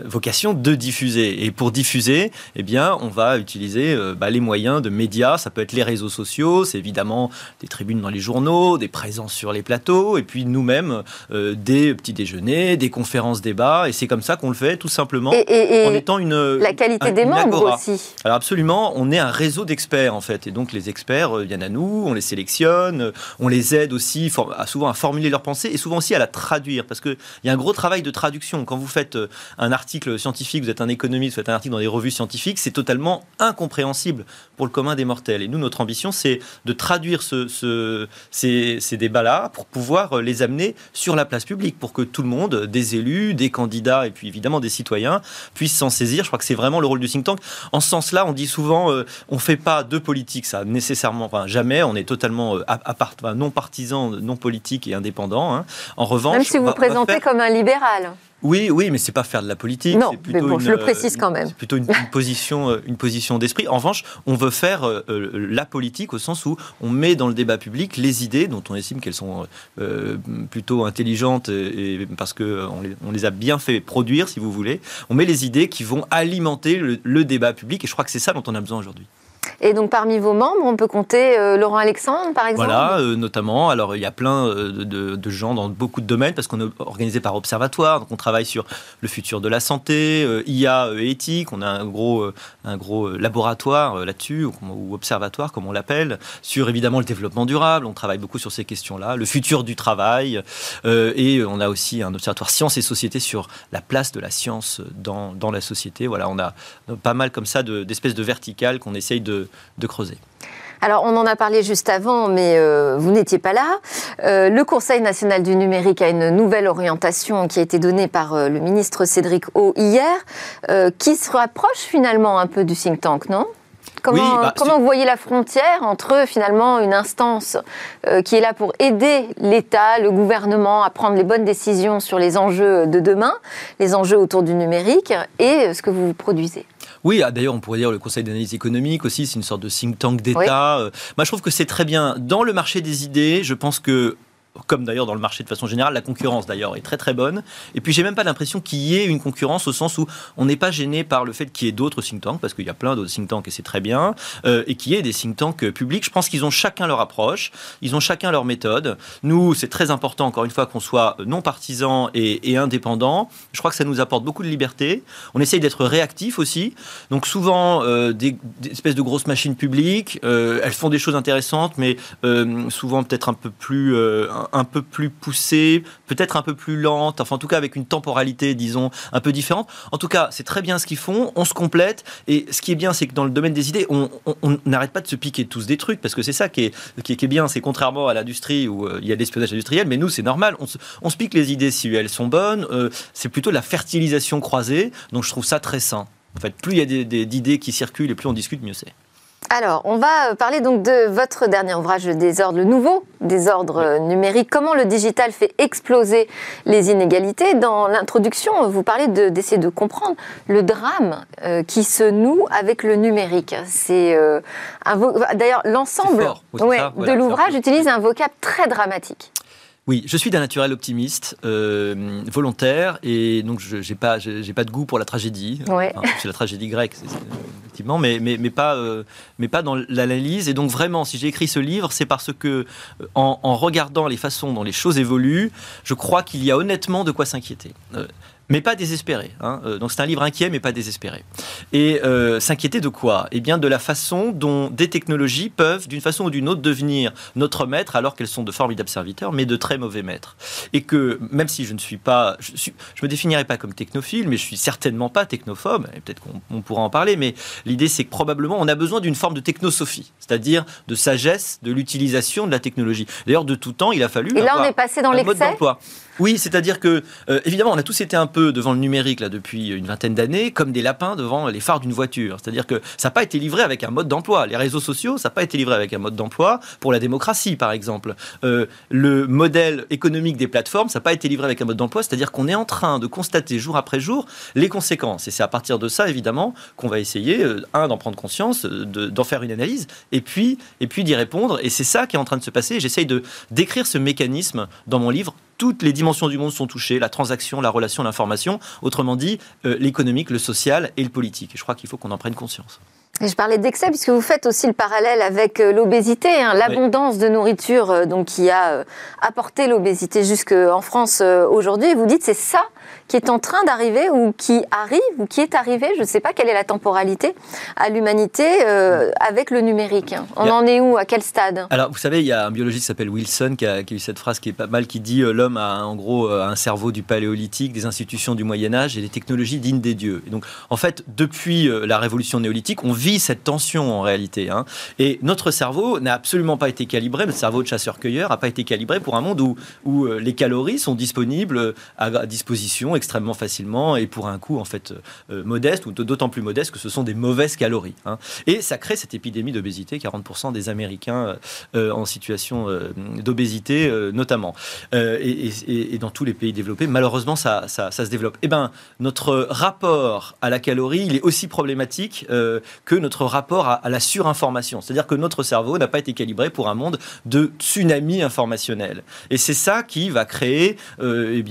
vocation de diffuser. Et pour diffuser, eh bien, on va utiliser bah, les moyens de médias. Ça peut être les réseaux sociaux, c'est évidemment des tribunes dans les journaux, des présences sur les plateaux, et puis nous-mêmes, des petits déjeuners, des conférences débats. Et c'est comme ça qu'on le fait, tout simplement, et, et, et en étant une... La qualité un, des membres aussi. Alors absolument, on est un réseau d'experts, en fait. Et donc les experts viennent à nous, on les sélectionne, on les aide aussi souvent à formuler leurs pensées et souvent aussi à la traduire. Parce qu'il y a un gros travail de traduction. Quand vous faites un article scientifique, vous êtes un économiste, vous faites un article dans des revues scientifiques, c'est totalement incompréhensible pour le commun des mortels. Et nous, notre ambition, c'est de traduire ce, ces, débats-là pour pouvoir les amener sur la place publique, pour que tout le monde, des élus, des candidats et puis évidemment des citoyens, puissent s'en saisir. Je crois que c'est vraiment le rôle du think tank. En ce sens-là, on dit souvent, euh, on ne fait pas de politique, ça, nécessairement, enfin, jamais, on est totalement euh, non partisan, non politique et indépendant. Hein. En revanche... Même si vous vous présentez comme un libéral. Oui, oui, mais c'est pas faire de la politique. Non, mais bon, je le précise quand même. C'est plutôt une, position, euh, une position d'esprit. En revanche, on veut faire euh, la politique au sens où on met dans le débat public les idées dont on estime qu'elles sont plutôt intelligentes et, parce que on les, on les, a bien fait produire, si vous voulez. On met les idées qui vont alimenter le débat public et je crois que c'est ça dont on a besoin aujourd'hui. Et donc parmi vos membres, on peut compter euh, Laurent Alexandre, par exemple Voilà, euh, notamment. Alors il y a plein euh, de, gens dans beaucoup de domaines, parce qu'on est organisé par observatoire, donc on travaille sur le futur de la santé, IA et éthique, on a un gros, un gros laboratoire là-dessus, ou, observatoire comme on l'appelle, sur évidemment le développement durable, on travaille beaucoup sur ces questions-là, le futur du travail, et on a aussi un observatoire sciences et société sur la place de la science dans, dans la société. Voilà, on a pas mal comme ça d'espèces de verticales qu'on essaye de de, creuser. Alors, on en a parlé juste avant, mais euh, vous n'étiez pas là. Euh, le Conseil national du numérique a une nouvelle orientation qui a été donnée par euh, le ministre Cédric O hier, qui se rapproche finalement un peu du think tank, non? Comment, bah, comment vous voyez la frontière entre finalement une instance qui est là pour aider l'État, le gouvernement à prendre les bonnes décisions sur les enjeux de demain, les enjeux autour du numérique, et ce que vous produisez? Oui, ah, d'ailleurs, on pourrait dire le Conseil d'analyse économique aussi, c'est une sorte de think tank d'État. Euh, moi, je trouve que c'est très bien. Dans le marché des idées, je pense que comme d'ailleurs dans le marché de façon générale, la concurrence d'ailleurs est très très bonne. Et puis j'ai même pas l'impression qu'il y ait une concurrence au sens où on n'est pas gêné par le fait qu'il y ait d'autres think tanks, parce qu'il y a plein d'autres think tanks et c'est très bien, euh, et qu'il y ait des think tanks publics. Je pense qu'ils ont chacun leur approche, ils ont chacun leur méthode. Nous, c'est très important encore une fois qu'on soit non partisan et, et, indépendant. Je crois que ça nous apporte beaucoup de liberté. On essaye d'être réactif aussi. Donc souvent euh, des, espèces de grosses machines publiques, euh, elles font des choses intéressantes, mais souvent peut-être un peu plus un peu plus poussée, peut-être un peu plus lente, enfin en tout cas avec une temporalité, disons, un peu différente. En tout cas, c'est très bien ce qu'ils font, on se complète, et ce qui est bien, c'est que dans le domaine des idées, on n'arrête pas de se piquer tous des trucs, parce que c'est ça qui est, qui est, bien, c'est contrairement à l'industrie où euh, il y a l'espionnage industriel, mais nous, c'est normal, on se, on pique les idées si elles sont bonnes, euh, c'est plutôt la fertilisation croisée, donc je trouve ça très sain. En fait, plus il y a d'idées qui circulent et plus on discute, mieux c'est. Alors, on va parler donc de votre dernier ouvrage, le désordre, le nouveau désordre numérique. Comment le digital fait exploser les inégalités? Dans l'introduction, vous parlez d'essayer de, comprendre le drame euh, qui se noue avec le numérique. C'est euh, d'ailleurs l'ensemble de l'ouvrage utilise un vocable très dramatique. Oui, je suis d'un naturel optimiste, euh, volontaire, et donc je n'ai pas, j'ai pas de goût pour la tragédie. c'est la tragédie grecque, effectivement, mais, mais, mais, pas, euh, mais pas dans l'analyse. Et donc vraiment, si j'ai écrit ce livre, c'est parce que, euh, en, en, regardant les façons dont les choses évoluent, je crois qu'il y a honnêtement de quoi s'inquiéter mais pas désespéré. Hein. Euh, donc c'est un livre inquiet, mais pas désespéré. Et euh, s'inquiéter de quoi? Eh bien de la façon dont des technologies peuvent, d'une façon ou d'une autre, devenir notre maître, alors qu'elles sont de formidables serviteurs, mais de très mauvais maîtres. Et que même si je ne suis pas, je, me définirais pas comme technophile, mais je suis certainement pas technophobe. Et peut-être qu'on pourra en parler, mais l'idée c'est que probablement on a besoin d'une forme de technosophie, c'est-à-dire de sagesse de l'utilisation de la technologie. D'ailleurs, de tout temps, il a fallu. Et là, on est passé dans l'excès? Oui, c'est-à-dire que, euh, évidemment, on a tous été un peu devant le numérique là, depuis une vingtaine d'années, comme des lapins devant les phares d'une voiture. C'est-à-dire que ça n'a pas été livré avec un mode d'emploi. Les réseaux sociaux, ça n'a pas été livré avec un mode d'emploi pour la démocratie, par exemple. Euh, le modèle économique des plateformes, ça n'a pas été livré avec un mode d'emploi. C'est-à-dire qu'on est en train de constater jour après jour les conséquences. Et c'est à partir de ça, évidemment, qu'on va essayer, euh, un, d'en prendre conscience, d'en faire une analyse, et puis, et puis d'y répondre. Et c'est ça qui est en train de se passer. J'essaye de décrire ce mécanisme dans mon livre toutes les dimensions du monde sont touchées, la transaction, la relation, l'information, autrement dit, euh, l'économique, le social et le politique. Et je crois qu'il faut qu'on en prenne conscience. Et je parlais d'excès puisque vous faites aussi le parallèle avec euh, l'obésité, hein, l'abondance de nourriture euh, donc qui a apporté l'obésité jusqu'en France aujourd'hui. Vous dites c'est ça qui est en train d'arriver ou qui arrive ou qui est arrivé, je ne sais pas quelle est la temporalité, à l'humanité euh, avec le numérique On en est où À quel stade? Alors, vous savez, il y a un biologiste qui s'appelle Wilson qui a, eu cette phrase qui est pas mal, qui dit euh, l'homme a en gros euh, un cerveau du paléolithique, des institutions du Moyen Âge et des technologies dignes des dieux. Et donc, en fait, depuis la révolution néolithique, on vit cette tension en réalité. Hein. Et notre cerveau n'a absolument pas été calibré, notre cerveau de chasseur-cueilleur n'a pas été calibré pour un monde où, où les calories sont disponibles à disposition extrêmement facilement et pour un coût en fait modeste ou d'autant plus modeste que ce sont des mauvaises calories. Hein. Et ça crée cette épidémie d'obésité, 40% des Américains euh, euh, en situation euh, d'obésité notamment. Et, dans tous les pays développés, malheureusement, ça, ça, se développe. Eh bien, notre rapport à la calorie, il est aussi problématique que notre rapport à, la surinformation. C'est-à-dire que notre cerveau n'a pas été calibré pour un monde de tsunami informationnel. Et c'est ça qui va créer eh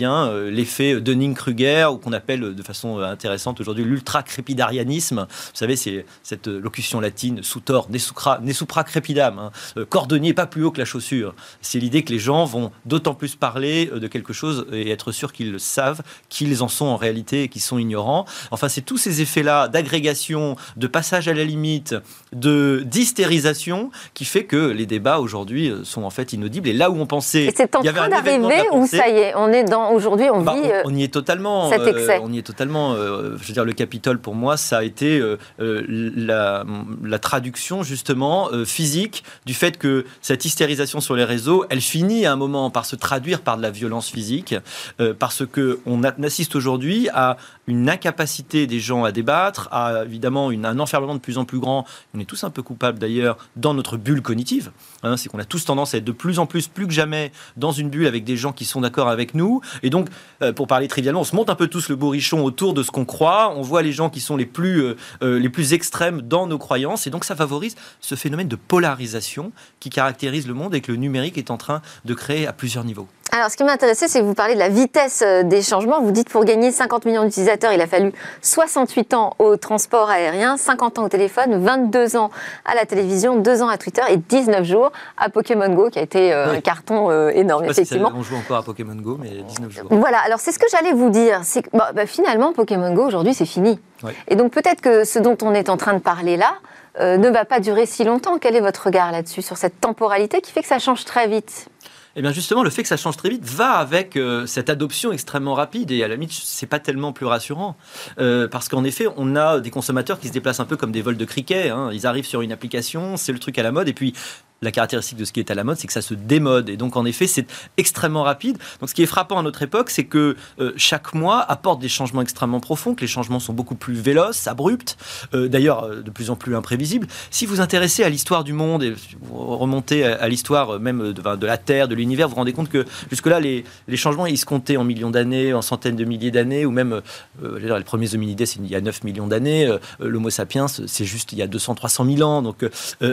l'effet Dunning-Kruger, ou qu'on appelle de façon intéressante aujourd'hui l'ultra-crépidarianisme. Vous savez, c'est cette locution latine, sutor, ne supra crepidam, hein. euh, cordonnier pas plus haut que la chaussure. C'est l'idée que les gens vont d'autant plus parler euh, de quelque chose et être sûrs qu'ils savent, qu'ils en sont en réalité et qu'ils sont ignorants. Enfin, c'est tous ces effets-là d'agrégation, de passage à la limite, de d'hystérisation qui fait que les débats aujourd'hui euh, sont en fait inaudibles. Et là où on pensait, et c'est en train d'arriver ou ça y est, on est dans aujourd'hui, on bah, vit. On, y est totalement. Cet excès. on y est totalement. je veux dire, le Capitole pour moi, ça a été la, la, traduction justement euh, physique du fait que cette hystérisation sur les réseaux, elle finit à un moment par se traduire par de la violence physique, euh, parce que on assiste aujourd'hui à une incapacité des gens à débattre, à évidemment une, un enfermement de plus en plus grand. On est tous un peu coupables d'ailleurs dans notre bulle cognitive. Hein, c'est qu'on a tous tendance à être de plus en plus, plus que jamais, dans une bulle avec des gens qui sont d'accord avec nous. Et donc, euh, pour parler trivialement, on se monte un peu tous le bourrichon autour de ce qu'on croit. On voit les gens qui sont les plus, les plus extrêmes dans nos croyances. Et donc, ça favorise ce phénomène de polarisation qui caractérise le monde et que le numérique est en train de créer à plusieurs niveaux. Alors, ce qui m'intéressait, c'est que vous parlez de la vitesse euh, des changements. Vous dites pour gagner 50 millions d'utilisateurs, il a fallu 68 ans au transport aérien, 50 ans au téléphone, 22 ans à la télévision, 2 ans à Twitter et 19 jours à Pokémon Go, qui a été euh, un carton euh, énorme, effectivement. Si on joue encore à Pokémon Go, mais 19 jours. Voilà, alors c'est ce que j'allais vous dire. C'est que bah, finalement, Pokémon Go, aujourd'hui, c'est fini. Et donc peut-être que ce dont on est en train de parler là, ne va pas durer si longtemps. Quel est votre regard là-dessus, sur cette temporalité qui fait que ça change très vite? Eh bien justement, le fait que ça change très vite va avec euh, cette adoption extrêmement rapide. Et à la limite, c'est pas tellement plus rassurant. Euh, parce qu'en effet, on a des consommateurs qui se déplacent un peu comme des vols de cricket. Hein. Ils arrivent sur une application, c'est le truc à la mode. Et puis, la caractéristique de ce qui est à la mode, c'est que ça se démode. Et donc, en effet, c'est extrêmement rapide. Donc, ce qui est frappant à notre époque, c'est que euh, chaque mois apporte des changements extrêmement profonds, que les changements sont beaucoup plus véloces, abrupts, euh, d'ailleurs euh, de plus en plus imprévisibles. Si vous intéressez à l'histoire du monde et remontez à, l'histoire même de, la Terre, de l'univers, vous vous rendez compte que jusque-là, les, changements, ils se comptaient en millions d'années, en centaines de milliers d'années, ou même, les premiers hominidés, c'est il y a 9 millions d'années. L'Homo sapiens, c'est juste il y a 200-300 000 ans. Donc,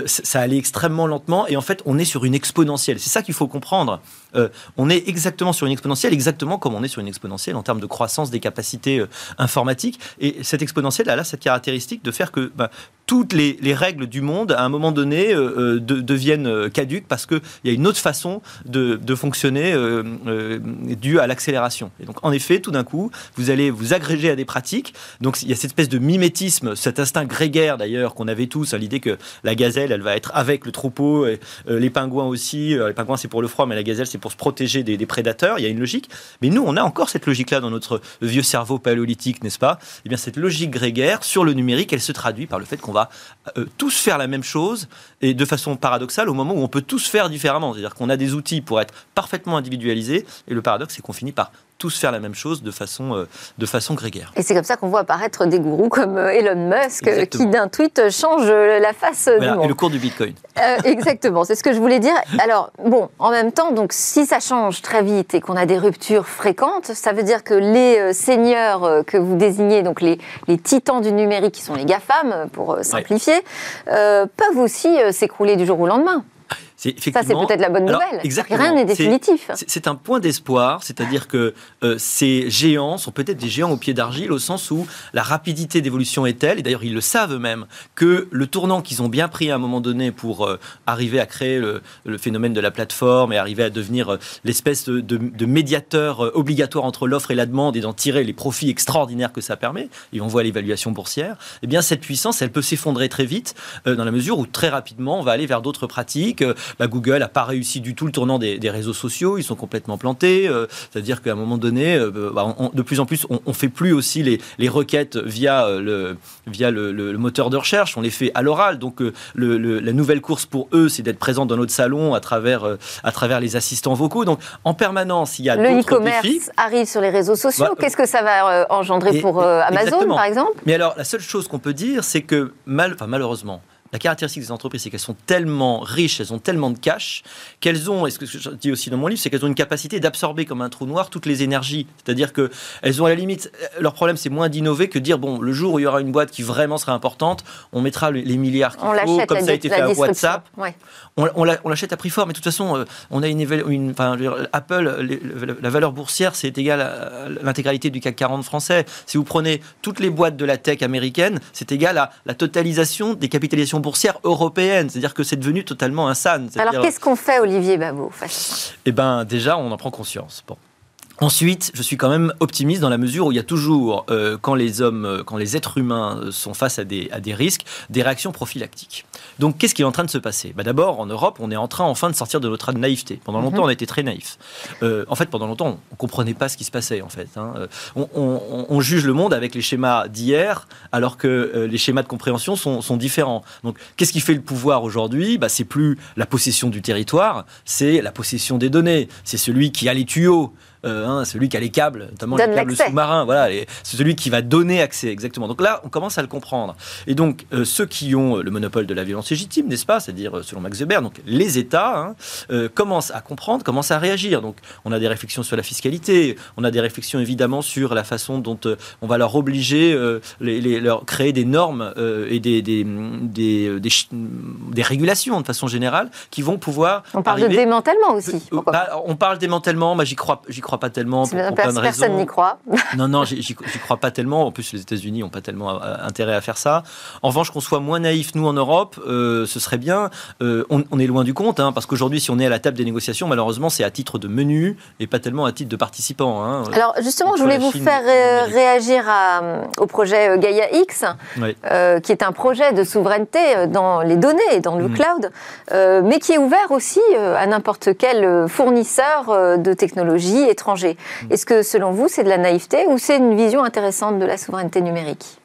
ça allait extrêmement lentement et en fait, on est sur une exponentielle. C'est ça qu'il faut comprendre. Euh, on est exactement sur une exponentielle, exactement comme on est sur une exponentielle en termes de croissance des capacités euh, informatiques. Et cette exponentielle, elle a cette caractéristique de faire que bah, toutes les, règles du monde, à un moment donné, euh, deviennent caduques parce qu'il y a une autre façon de, fonctionner due à l'accélération. Et donc, en effet, tout d'un coup, vous allez vous agréger à des pratiques. Donc, il y a cette espèce de mimétisme, cet instinct grégaire d'ailleurs qu'on avait tous, hein, l'idée que la gazelle, elle va être avec le troupeau, et, les pingouins aussi. les pingouins, c'est pour le froid, mais la gazelle, c'est pour se protéger des, prédateurs, il y a une logique. Mais nous, on a encore cette logique-là dans notre vieux cerveau paléolithique, n'est-ce pas? Eh bien, cette logique grégaire sur le numérique, elle se traduit par le fait qu'on va euh, tous faire la même chose et de façon paradoxale au moment où on peut tous faire différemment. C'est-à-dire qu'on a des outils pour être parfaitement individualisés et le paradoxe, c'est qu'on finit par tous faire la même chose de façon, euh, de façon grégaire. Et c'est comme ça qu'on voit apparaître des gourous comme euh, Elon Musk euh, qui d'un tweet change la face du monde. Et le cours du Bitcoin. exactement, c'est ce que je voulais dire. Alors, bon, en même temps, donc, si ça change très vite et qu'on a des ruptures fréquentes, ça veut dire que les seigneurs que vous désignez, donc les, les titans du numérique qui sont les GAFAM, pour simplifier, peuvent aussi s'écrouler du jour au lendemain. Ça, c'est peut-être la bonne nouvelle. exactement. Rien n'est définitif. C'est un point d'espoir, c'est-à-dire que euh, ces géants sont peut-être des géants au pied d'argile, au sens où la rapidité d'évolution est telle, et d'ailleurs ils le savent eux-mêmes, que le tournant qu'ils ont bien pris à un moment donné pour euh, arriver à créer le, phénomène de la plateforme et arriver à devenir euh, l'espèce de, médiateur obligatoire entre l'offre et la demande et d'en tirer les profits extraordinaires que ça permet, et on voit l'évaluation boursière, eh bien cette puissance, elle peut s'effondrer très vite, dans la mesure où très rapidement on va aller vers d'autres pratiques. Bah, Google n'a pas réussi du tout le tournant des, réseaux sociaux, ils sont complètement plantés. Euh, c'est-à-dire qu'à un moment donné, euh, bah, de plus en plus, on, ne fait plus aussi les, requêtes via, euh, le, via le, moteur de recherche, on les fait à l'oral. Donc la nouvelle course pour eux, c'est d'être présent dans notre salon à travers, à travers les assistants vocaux. Donc en permanence, il y a le e-commerce arrive sur les réseaux sociaux. Bah, Qu'est-ce que ça va engendrer pour Amazon, par exemple? Mais alors, la seule chose qu'on peut dire, c'est que mal, enfin, malheureusement, la caractéristique des entreprises, c'est qu'elles sont tellement riches, elles ont tellement de cash, qu'elles ont, et ce que je dis aussi dans mon livre, c'est qu'elles ont une capacité d'absorber comme un trou noir toutes les énergies. C'est-à-dire qu'elles ont à la limite, leur problème, c'est moins d'innover que de dire, bon, le jour où il y aura une boîte qui vraiment sera importante, on mettra les milliards qu'il faut, comme ça a été fait à WhatsApp. On, on l'achète à prix fort, mais de toute façon, euh, on a une, une enfin, Apple, la valeur boursière, c'est égal à l'intégralité du CAC 40 français. Si vous prenez toutes les boîtes de la tech américaine, c'est égal à la totalisation des capitalisations boursière européenne. C'est-à-dire que c'est devenu totalement insane. Alors qu'est-ce qu'on fait, Olivier Babot Eh bien, déjà, on en prend conscience. Bon. Ensuite, je suis quand même optimiste dans la mesure où il y a toujours, euh, quand les hommes, euh, quand les êtres humains sont face à des, à des risques, des réactions prophylactiques. Donc, qu'est-ce qui est en train de se passer? Bah, D'abord, en Europe, on est en train enfin de sortir de notre naïveté. Pendant longtemps, mhm. on a été très naïf. en fait, pendant longtemps, on ne comprenait pas ce qui se passait. En fait, hein. on, juge le monde avec les schémas d'hier, alors que les schémas de compréhension sont, sont différents. Donc, qu'est-ce qui fait le pouvoir aujourd'hui? Bah, C'est plus la possession du territoire, c'est la possession des données. C'est celui qui a les tuyaux. Euh, hein, celui qui a les câbles, notamment les câbles sous-marins. Voilà, c'est celui qui va donner accès, exactement. Donc là, on commence à le comprendre. Et donc, euh, ceux qui ont le monopole de la violence légitime, n'est-ce pas? C'est-à-dire, euh, selon Max Weber, donc les États hein, commencent à comprendre, commencent à réagir. Donc, on a des réflexions sur la fiscalité, on a des réflexions évidemment sur la façon dont on va leur obliger, les, leur créer des normes et des des, des, des, régulations de façon générale qui vont pouvoir. On parle de démantèlement aussi. Bah, on parle démantèlement, mais j'y crois, j'y crois pas tellement pour, pour plein de Personne n'y croit. non, non, j'y crois pas tellement. En plus, les États-Unis n'ont pas tellement euh, intérêt à faire ça. En revanche, qu'on soit moins naïf, nous, en Europe, euh, ce serait bien. Euh, on, est loin du compte, hein, parce qu'aujourd'hui, si on est à la table des négociations, malheureusement, c'est à titre de menu et pas tellement à titre de participant. Hein. Alors, justement, je voulais vous faire réagir au projet Gaia X, qui est un projet de souveraineté dans les données et dans le mm. cloud, mais qui est ouvert aussi à n'importe quel fournisseur de technologies étrangers. Mm. Est-ce que selon vous, c'est de la naïveté ou c'est une vision intéressante de la souveraineté numérique?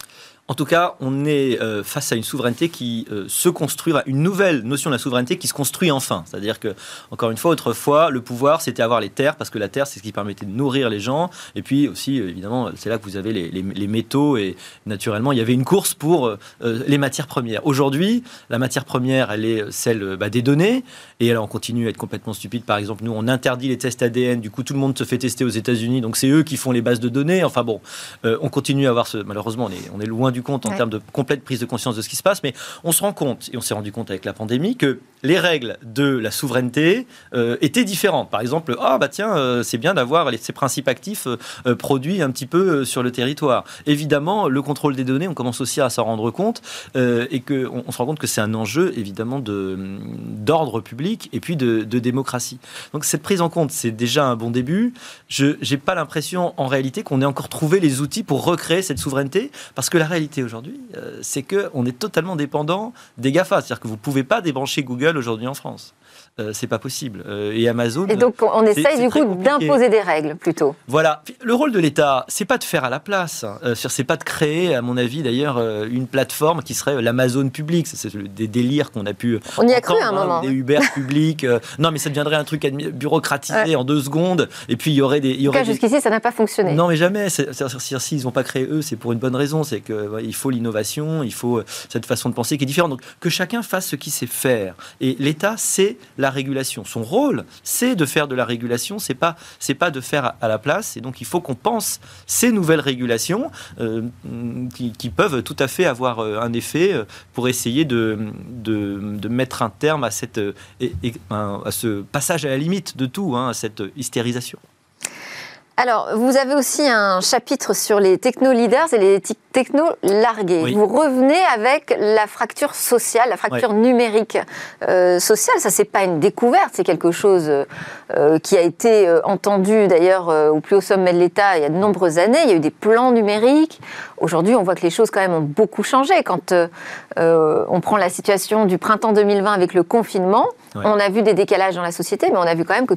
En tout cas, on est euh, face à une souveraineté qui euh, se construit, une nouvelle notion de la souveraineté qui se construit enfin. C'est-à-dire que, encore une fois, autrefois, le pouvoir, c'était avoir les terres, parce que la terre, c'est ce qui permettait de nourrir les gens. Et puis aussi, euh, évidemment, c'est là que vous avez les, métaux. Et naturellement, il y avait une course pour les matières premières. Aujourd'hui, la matière première, elle est celle bah, des données. Et alors, on continue à être complètement stupide. Par exemple, nous, on interdit les tests ADN. Du coup, tout le monde se fait tester aux États-Unis. Donc, c'est eux qui font les bases de données. Enfin bon, on continue à avoir ce. Malheureusement, on est, on est loin du compte en termes de complète prise de conscience de ce qui se passe, mais on se rend compte, et on s'est rendu compte avec la pandémie, que les règles de la souveraineté euh, étaient différentes. Par exemple, ah bah tiens, euh, c'est bien d'avoir ces principes actifs euh, produits un petit peu sur le territoire. Évidemment, le contrôle des données, on commence aussi à s'en rendre compte, et qu'on on se rend compte que c'est un enjeu évidemment d'ordre public et puis de, de, démocratie. Donc cette prise en compte, c'est déjà un bon début. Je n'ai pas l'impression en réalité qu'on ait encore trouvé les outils pour recréer cette souveraineté, parce que la réalité aujourd'hui, euh, c'est qu'on est totalement dépendant des GAFA. C'est-à-dire que vous ne pouvez pas débrancher Google aujourd'hui en France. Euh, c'est pas possible. Euh, et Amazon. Et donc on essaye du coup d'imposer des règles plutôt. Voilà. Le rôle de l'État, c'est pas de faire à la place. Euh, c'est pas de créer, à mon avis d'ailleurs, une plateforme qui serait l'Amazon public. C'est des délires qu'on a pu. On y a cru un hein, moment. Des Uber publics. non, mais ça deviendrait un truc bureaucratisé en deux secondes. Et puis il y aurait des. en tout cas, jusqu'ici, ça n'a pas fonctionné. Non, mais jamais. S'ils n'ont pas créé eux, c'est pour une bonne raison. C'est qu'il faut l'innovation, il faut cette façon de penser qui est différente. Donc que chacun fasse ce qu'il sait faire. Et l'État, c'est la régulation. Son rôle, c'est de faire de la régulation, c'est pas, c'est pas de faire à la place. Et donc, il faut qu'on pense ces nouvelles régulations euh, qui, peuvent tout à fait avoir euh, un effet euh, pour essayer de, de, mettre un terme à, cette, à ce passage à la limite de tout, hein, à cette hystérisation. Alors, vous avez aussi un chapitre sur les techno-leaders et les techno-largués. Vous revenez avec la fracture sociale, la fracture numérique euh, sociale. Ça, c'est pas une découverte, c'est quelque chose euh, qui a été euh, entendu d'ailleurs au plus haut sommet de l'État il y a de nombreuses années. Il y a eu des plans numériques. Aujourd'hui, on voit que les choses quand même ont beaucoup changé. Quand on prend la situation du printemps 2020 avec le confinement, on a vu des décalages dans la société, mais on a vu quand même que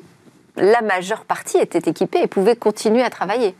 la majeure partie était équipée et pouvait continuer à travailler.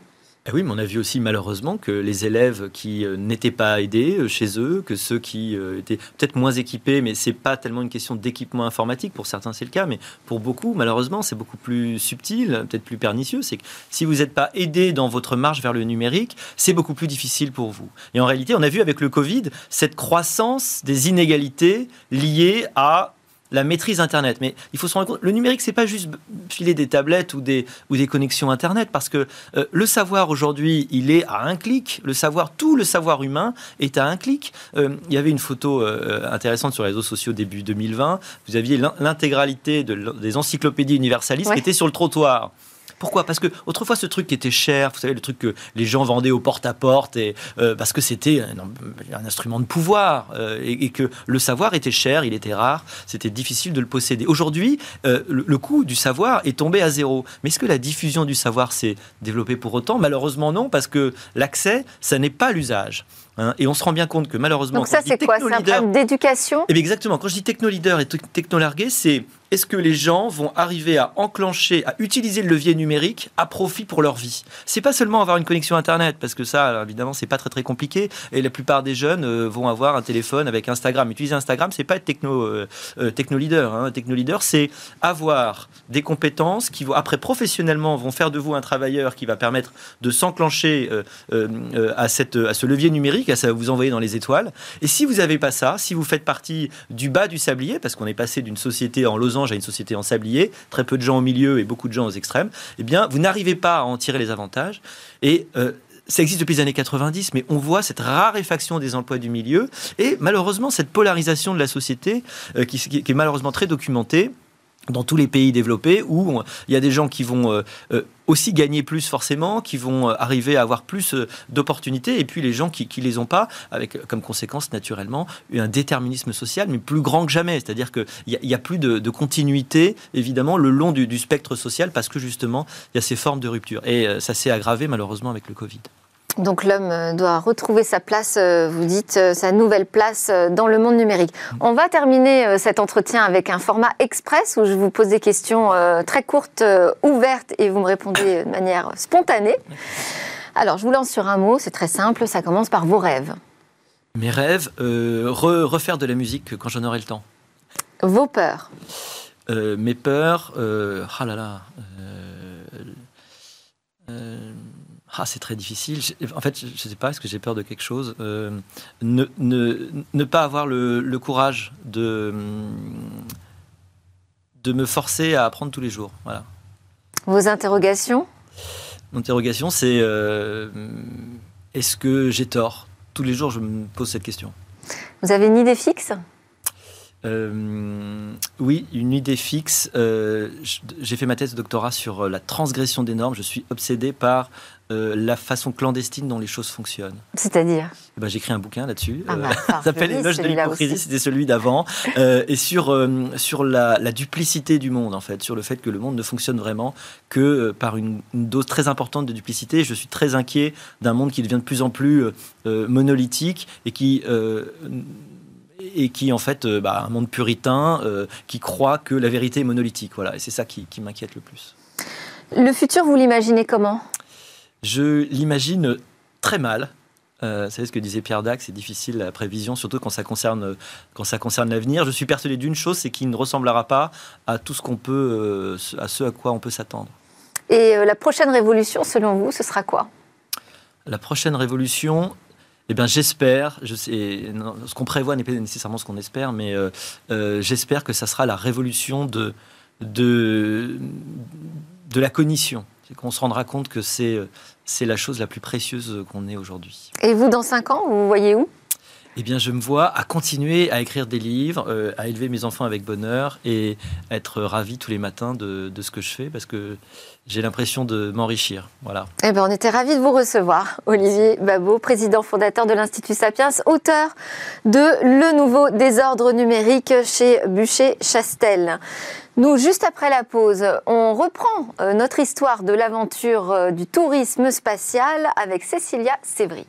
Eh oui, mais on a vu aussi malheureusement que les élèves qui euh, n'étaient pas aidés euh, chez eux, que ceux qui euh, étaient peut-être moins équipés, mais c'est pas tellement une question d'équipement informatique, pour certains c'est le cas, mais pour beaucoup, malheureusement, c'est beaucoup plus subtil, peut-être plus pernicieux. C'est que si vous n'êtes pas aidé dans votre marche vers le numérique, c'est beaucoup plus difficile pour vous. Et en réalité, on a vu avec le Covid cette croissance des inégalités liées à la maîtrise Internet. Mais il faut se rendre compte, le numérique, c'est pas juste filer des tablettes ou des, ou des connexions Internet, parce que euh, le savoir aujourd'hui, il est à un clic. Le savoir, tout le savoir humain est à un clic. Euh, il y avait une photo euh, intéressante sur les réseaux sociaux début 2020. Vous aviez l'intégralité des encyclopédies universalistes qui étaient sur le trottoir. Pourquoi? Parce que autrefois, ce truc qui était cher, vous savez, le truc que les gens vendaient au porte-à-porte, et, euh, parce que c'était un, instrument de pouvoir, euh, et, que le savoir était cher, il était rare, c'était difficile de le posséder. Aujourd'hui, euh, le, coût du savoir est tombé à zéro. Mais est-ce que la diffusion du savoir s'est développée pour autant? Malheureusement, non, parce que l'accès, ça n'est pas l'usage. Hein. et on se rend bien compte que malheureusement. Donc ça, c'est quoi? C'est un problème d'éducation? Eh Exactement. Quand je dis techno-leader et techno-largué, c'est est-ce que les gens vont arriver à enclencher, à utiliser le levier numérique à profit pour leur vie? C'est pas seulement avoir une connexion Internet, parce que ça, évidemment, c'est pas très très compliqué. Et la plupart des jeunes euh, vont avoir un téléphone avec Instagram. Utiliser Instagram, c'est pas être techno, euh, euh, techno leader. Hein. Techno leader, c'est avoir des compétences qui après professionnellement vont faire de vous un travailleur qui va permettre de s'enclencher à ce levier numérique, à ça vous envoyer dans les étoiles. Et si vous n'avez pas ça, si vous faites partie du bas du sablier, parce qu'on est passé d'une société en losange à une société en sablier, très peu de gens au milieu et beaucoup de gens aux extrêmes, eh bien, vous n'arrivez pas à en tirer les avantages. Et euh, ça existe depuis les années 90, mais on voit cette raréfaction des emplois du milieu et malheureusement cette polarisation de la société euh, qui, est malheureusement très documentée dans tous les pays développés où il y a des gens qui vont euh, euh, aussi gagner plus forcément, qui vont euh, arriver à avoir plus d'opportunités, et puis les gens qui ne les ont pas, avec comme conséquence naturellement un déterminisme social, mais plus grand que jamais. C'est-à-dire qu'il n'y a, plus de, continuité, évidemment, le long du, spectre social, parce que justement, il y a ces formes de rupture. Et ça s'est aggravé malheureusement avec le Covid. Donc l'homme euh, doit retrouver sa place, euh, vous dites, euh, sa nouvelle place dans le monde numérique. On va terminer cet entretien avec un format express où je vous pose des questions très courtes, ouvertes, et vous me répondez de manière spontanée. Alors je vous lance sur un mot, c'est très simple, ça commence par vos rêves. Mes rêves, refaire de la musique quand j'en aurai le temps. Vos peurs Mes peurs, ah là là. Ah, c'est très difficile. En fait, je ne sais pas, est-ce que j'ai peur de quelque chose euh, ne, ne, ne, pas avoir le, le, courage de, de me forcer à apprendre tous les jours. Voilà. Vos interrogations? Mon interrogation, c'est euh, est-ce que j'ai tort? Tous les jours, je me pose cette question. Vous avez une idée fixe? Euh, oui, une idée fixe. J'ai fait ma thèse de doctorat sur la transgression des normes. Je suis obsédé par euh, la façon clandestine dont les choses fonctionnent. C'est-à-dire? Eh ben, J'ai écrit un bouquin là-dessus. Ah euh, s'appelle L'éloge de l'hypocrisie, c'était celui d'avant. Euh, et sur, sur la, duplicité du monde, en fait, sur le fait que le monde ne fonctionne vraiment que par une, dose très importante de duplicité. Je suis très inquiet d'un monde qui devient de plus en plus monolithique et qui et qui en fait bah, un monde puritain qui croit que la vérité est monolithique. Voilà, et c'est ça qui m'inquiète le plus. Le futur, vous l'imaginez comment? Je l'imagine très mal. Euh, vous savez ce que disait Pierre Dac, c'est difficile la prévision, surtout quand ça concerne, quand ça concerne l'avenir. Je suis persuadé d'une chose, c'est qu'il ne ressemblera pas à tout ce qu'on peut, euh, à ce à quoi on peut s'attendre. Et euh, la prochaine révolution, selon vous, ce sera quoi? La prochaine révolution, eh bien, j'espère, je sais, ce qu'on prévoit n'est pas nécessairement ce qu'on espère, mais j'espère que ça sera la révolution de, de, de la cognition. C'est qu'on se rendra compte que c'est, c'est la chose la plus précieuse qu'on ait aujourd'hui. Et vous, dans cinq ans, vous voyez où? Eh bien, je me vois à continuer à écrire des livres, euh, à élever mes enfants avec bonheur et être ravi tous les matins de, ce que je fais parce que j'ai l'impression de m'enrichir. Voilà. Eh bien, on était ravis de vous recevoir, Olivier Babot, président fondateur de l'Institut Sapiens, auteur de Le nouveau désordre numérique chez Bûcher-Chastel. Nous, juste après la pause, on reprend euh, notre histoire de l'aventure euh, du tourisme spatial avec Cécilia Sévry.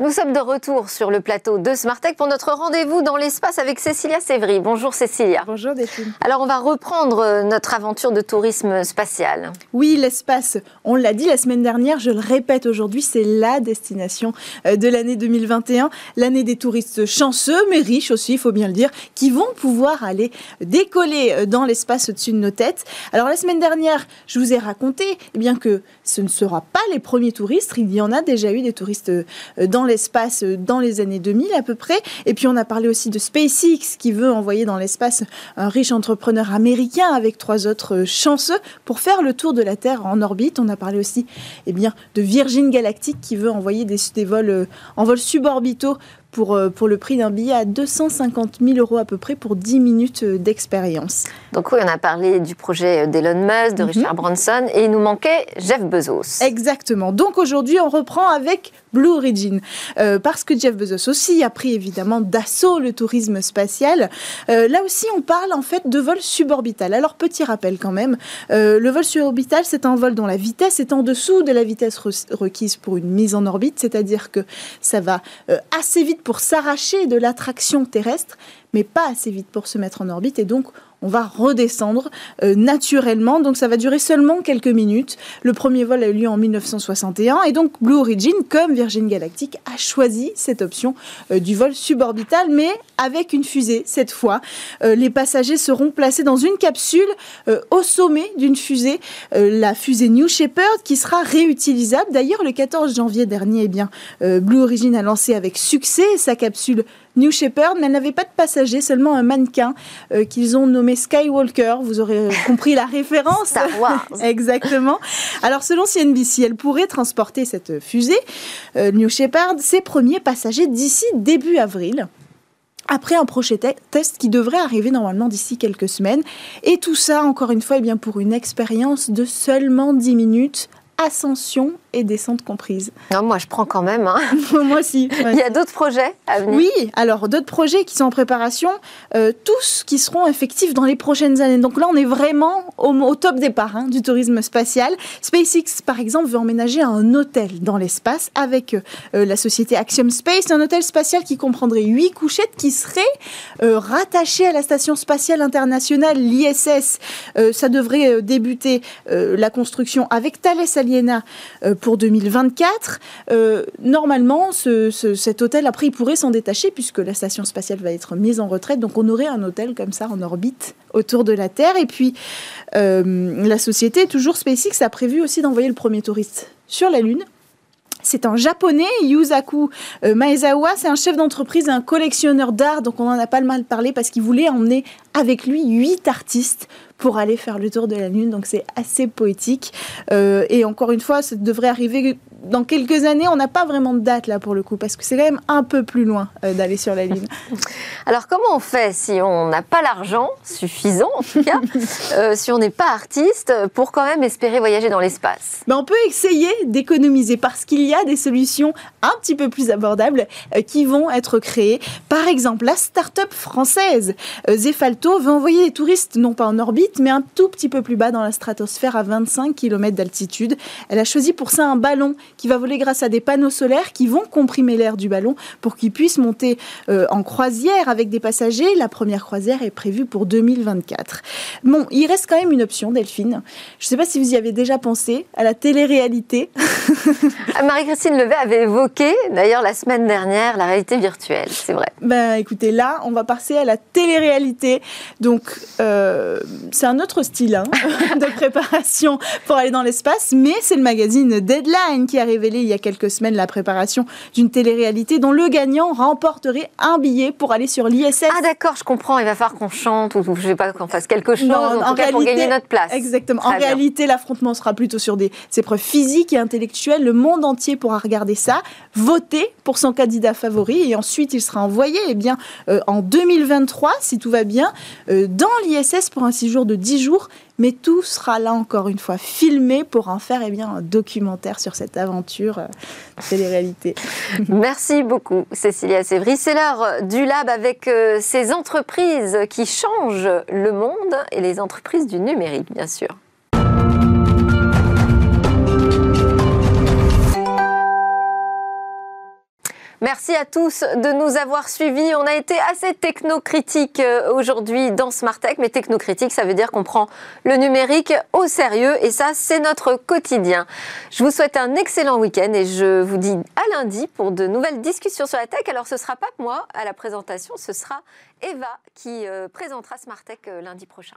Nous sommes de retour sur le plateau de Smartech pour notre rendez-vous dans l'espace avec Cécilia Sévry. Bonjour Cécilia. Bonjour Delphine. Alors on va reprendre euh, notre aventure de tourisme spatial. Oui, l'espace, on l'a dit la semaine dernière, je le répète aujourd'hui, c'est la destination euh, de l'année 2021, l'année des touristes chanceux mais riches aussi, il faut bien le dire, qui vont pouvoir aller décoller euh, dans l'espace au-dessus de nos têtes. Alors la semaine dernière, je vous ai raconté eh bien que ce ne sera pas les premiers touristes, il y en a déjà eu des touristes dans l'espace dans les années 2000 à peu près. Et puis on a parlé aussi de SpaceX qui veut envoyer dans l'espace un riche entrepreneur américain avec trois autres chanceux pour faire le tour de la Terre en orbite. On a parlé aussi eh bien, de Virgin Galactic qui veut envoyer des, des vols euh, en vol suborbitaux pour, euh, pour le prix d'un billet à 250 000 euros à peu près pour 10 minutes euh, d'expérience. Donc oui, on a parlé du projet d'Elon Musk, de mhm. Richard Branson, et il nous manquait Jeff Bezos. Exactement. Donc aujourd'hui, on reprend avec Blue Origin, euh, parce que Jeff Bezos aussi a pris évidemment d'assaut le tourisme spatial. là aussi, on parle en fait de vol suborbital. Alors petit rappel quand même, le vol suborbital, c'est un vol dont la vitesse est en dessous de la vitesse requise pour une mise en orbite, c'est-à-dire que ça va assez vite pour s'arracher de l'attraction terrestre, mais pas assez vite pour se mettre en orbite. Et donc, on va redescendre euh, naturellement. Donc ça va durer seulement quelques minutes. Le premier vol a eu lieu en 1961 et donc Blue Origin, comme Virgin Galactic, a choisi cette option euh, du vol suborbital, mais avec une fusée cette fois. Euh, les passagers seront placés dans une capsule au sommet d'une fusée, la fusée New Shepard, qui sera réutilisable. D'ailleurs, le 14 janvier dernier, eh bien, Blue Origin a lancé avec succès sa capsule New Shepard, mais elle n'avait pas de passagers, seulement un mannequin qu'ils ont nommé Skywalker. Vous aurez compris la référence. Star Wars. Exactement. Alors, selon CNBC, elle pourrait transporter cette fusée, euh, New Shepard, ses premiers passagers d'ici début avril après un prochain test qui devrait arriver normalement d'ici quelques semaines. Et tout ça, encore une fois, eh bien, pour une expérience de seulement 10 minutes ascension et descente comprise. Non, moi, je prends quand même. Hein. moi aussi. Il y a d'autres projets à venir Oui, alors d'autres projets qui sont en préparation, euh, tous qui seront effectifs dans les prochaines années. Donc là, on est vraiment au, top départ hein, du tourisme spatial. SpaceX, par exemple, veut emménager un hôtel dans l'espace avec euh, la société Axiom Space, un hôtel spatial qui comprendrait huit couchettes qui seraient euh, rattachées à la station spatiale internationale, l'ISS. ça devrait débuter la construction avec Thales Aliena pour 2024. Euh, normalement, cet hôtel, après, il pourrait s'en détacher puisque la station spatiale va être mise en retraite. Donc, on aurait un hôtel comme ça en orbite autour de la Terre. Et puis, euh, la société, toujours SpaceX, a prévu aussi d'envoyer le premier touriste sur la Lune. C'est un japonais, Yusaku euh, Maezawa. C'est un chef d'entreprise, un collectionneur d'art. Donc, on en a pas le mal parlé parce qu'il voulait emmener avec lui huit artistes pour aller faire le tour de la Lune. Donc c'est assez poétique. Euh, et encore une fois, ça devrait arriver dans quelques années, on n'a pas vraiment de date là pour le coup, parce que c'est quand même un peu plus loin euh, d'aller sur la Lune. Alors comment on fait si on n'a pas l'argent suffisant, en tout cas, euh, si on n'est pas artiste, pour quand même espérer voyager dans l'espace? Ben, On peut essayer d'économiser, parce qu'il y a des solutions un petit peu plus abordables euh, qui vont être créées. Par exemple, la start-up française Zefalto veut envoyer les touristes non pas en orbite, mais un tout petit peu plus bas dans la stratosphère à 25 km d'altitude. Elle a choisi pour ça un ballon qui va voler grâce à des panneaux solaires qui vont comprimer l'air du ballon pour qu'il puisse monter euh, en croisière avec des passagers. La première croisière est prévue pour 2024. Bon, il reste quand même une option, Delphine. Je ne sais pas si vous y avez déjà pensé, à la télé-réalité. Marie-Christine Levet avait évoqué, d'ailleurs la semaine dernière, la réalité virtuelle, c'est vrai. Ben écoutez, là, on va passer à la télé-réalité. Donc, euh, c'est un autre style hein, de préparation pour aller dans l'espace, mais c'est le magazine Deadline qui a révélé il y a quelques semaines la préparation d'une télé-réalité dont le gagnant remporterait un billet pour aller sur l'ISS. Ah d'accord, je comprends, il va falloir qu'on chante ou je sais pas qu'on fasse quelque chose Non, en, en tout cas, pour gagner notre place. Exactement. en bien. réalité, l'affrontement sera plutôt sur des épreuves physiques et intellectuelles. Le monde entier pourra regarder ça, voter pour son candidat favori et ensuite il sera envoyé eh bien, euh, en 2023, si tout va bien, euh, dans l'ISS pour un séjour de 10 jours. Mais tout sera là encore une fois filmé pour en faire eh bien, un documentaire sur cette aventure euh, télé-réalité. Merci beaucoup, Cécilia Sévry. C'est l'heure du lab avec euh, ces entreprises qui changent le monde et les entreprises du numérique, bien sûr. Merci à tous de nous avoir suivis. On a été assez technocritique euh, aujourd'hui dans Smart Tech, mais technocritique, ça veut dire qu'on prend le numérique au sérieux et ça, c'est notre quotidien. Je vous souhaite un excellent week-end et je vous dis à lundi pour de nouvelles discussions sur la tech. Alors, ce sera pas moi à la présentation, ce sera Eva qui euh, présentera Smart Tech euh, lundi prochain.